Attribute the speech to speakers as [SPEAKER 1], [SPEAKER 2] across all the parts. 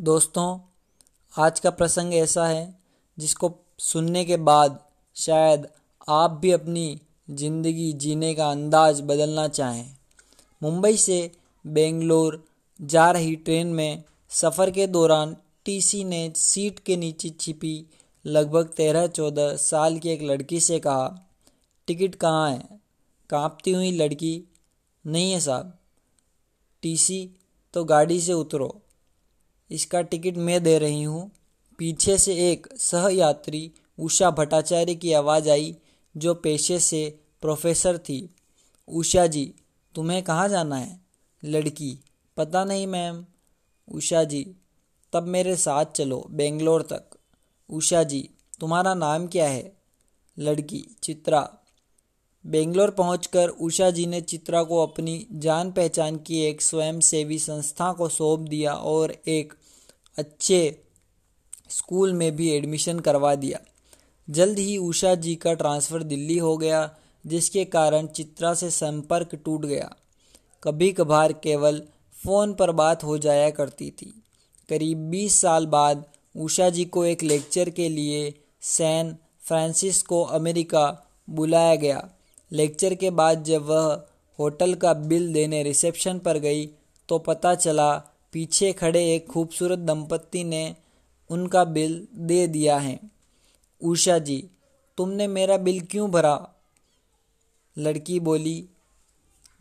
[SPEAKER 1] दोस्तों, आज का प्रसंग ऐसा है, जिसको सुनने के बाद शायद आप भी अपनी ज़िंदगी जीने का अंदाज बदलना चाहें। मुंबई से बेंगलोर जा रही ट्रेन में सफ़र के दौरान टीसी ने सीट के नीचे छिपी लगभग तेरह चौदह साल की एक लड़की से कहा, टिकट कहाँ है? कांपती हुई लड़की, नहीं है साहब। टीसी तो गाड़ी से उतरो। इसका टिकट मैं दे रही हूँ। पीछे से एक सहयात्री उषा भट्टाचार्य की आवाज़ आई, जो पेशे से प्रोफेसर थी। उषा जी, तुम्हें कहाँ जाना है? लड़की, पता नहीं मैम। उषा जी, तब मेरे साथ चलो, बेंगलोर तक। उषा जी, तुम्हारा नाम क्या है? लड़की, चित्रा। बेंगलोर पहुंचकर उषा जी ने चित्रा को अपनी जान पहचान की एक स्वयंसेवी संस्था को सौंप दिया और एक अच्छे स्कूल में भी एडमिशन करवा दिया। जल्द ही उषा जी का ट्रांसफ़र दिल्ली हो गया, जिसके कारण चित्रा से संपर्क टूट गया। कभी कभार केवल फ़ोन पर बात हो जाया करती थी। करीब बीस साल बाद उषा जी को एक लेक्चर के लिए सैन फ्रांसिस्को, अमेरिका बुलाया गया। लेक्चर के बाद जब वह होटल का बिल देने रिसेप्शन पर गई तो पता चला पीछे खड़े एक खूबसूरत दंपत्ति ने उनका बिल दे दिया है। उषा जी, तुमने मेरा बिल क्यों भरा? लड़की बोली,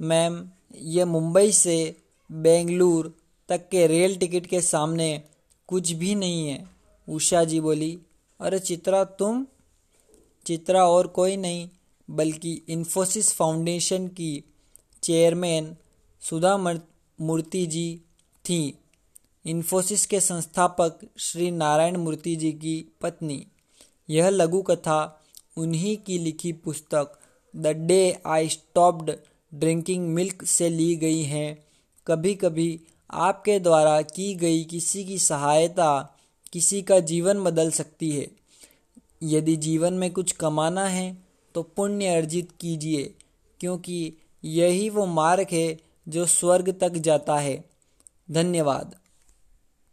[SPEAKER 1] मैम यह मुंबई से बेंगलुरु तक के रेल टिकट के सामने कुछ भी नहीं है। उषा जी बोली, अरे चित्रा, तुम? चित्रा और कोई नहीं, बल्कि इन्फोसिस फाउंडेशन की चेयरमैन सुधा मूर्ति जी थी। इन्फोसिस के संस्थापक श्री नारायण मूर्ति जी की पत्नी। यह लघु कथा उन्हीं की लिखी पुस्तक, the day I stopped drinking milk से ली गई हैं। कभी कभी आपके द्वारा की गई किसी की सहायता किसी का जीवन बदल सकती है। यदि जीवन में कुछ कमाना है तो पुण्य अर्जित कीजिए, क्योंकि यही वो मार्ग है जो स्वर्ग तक जाता है। धन्यवाद।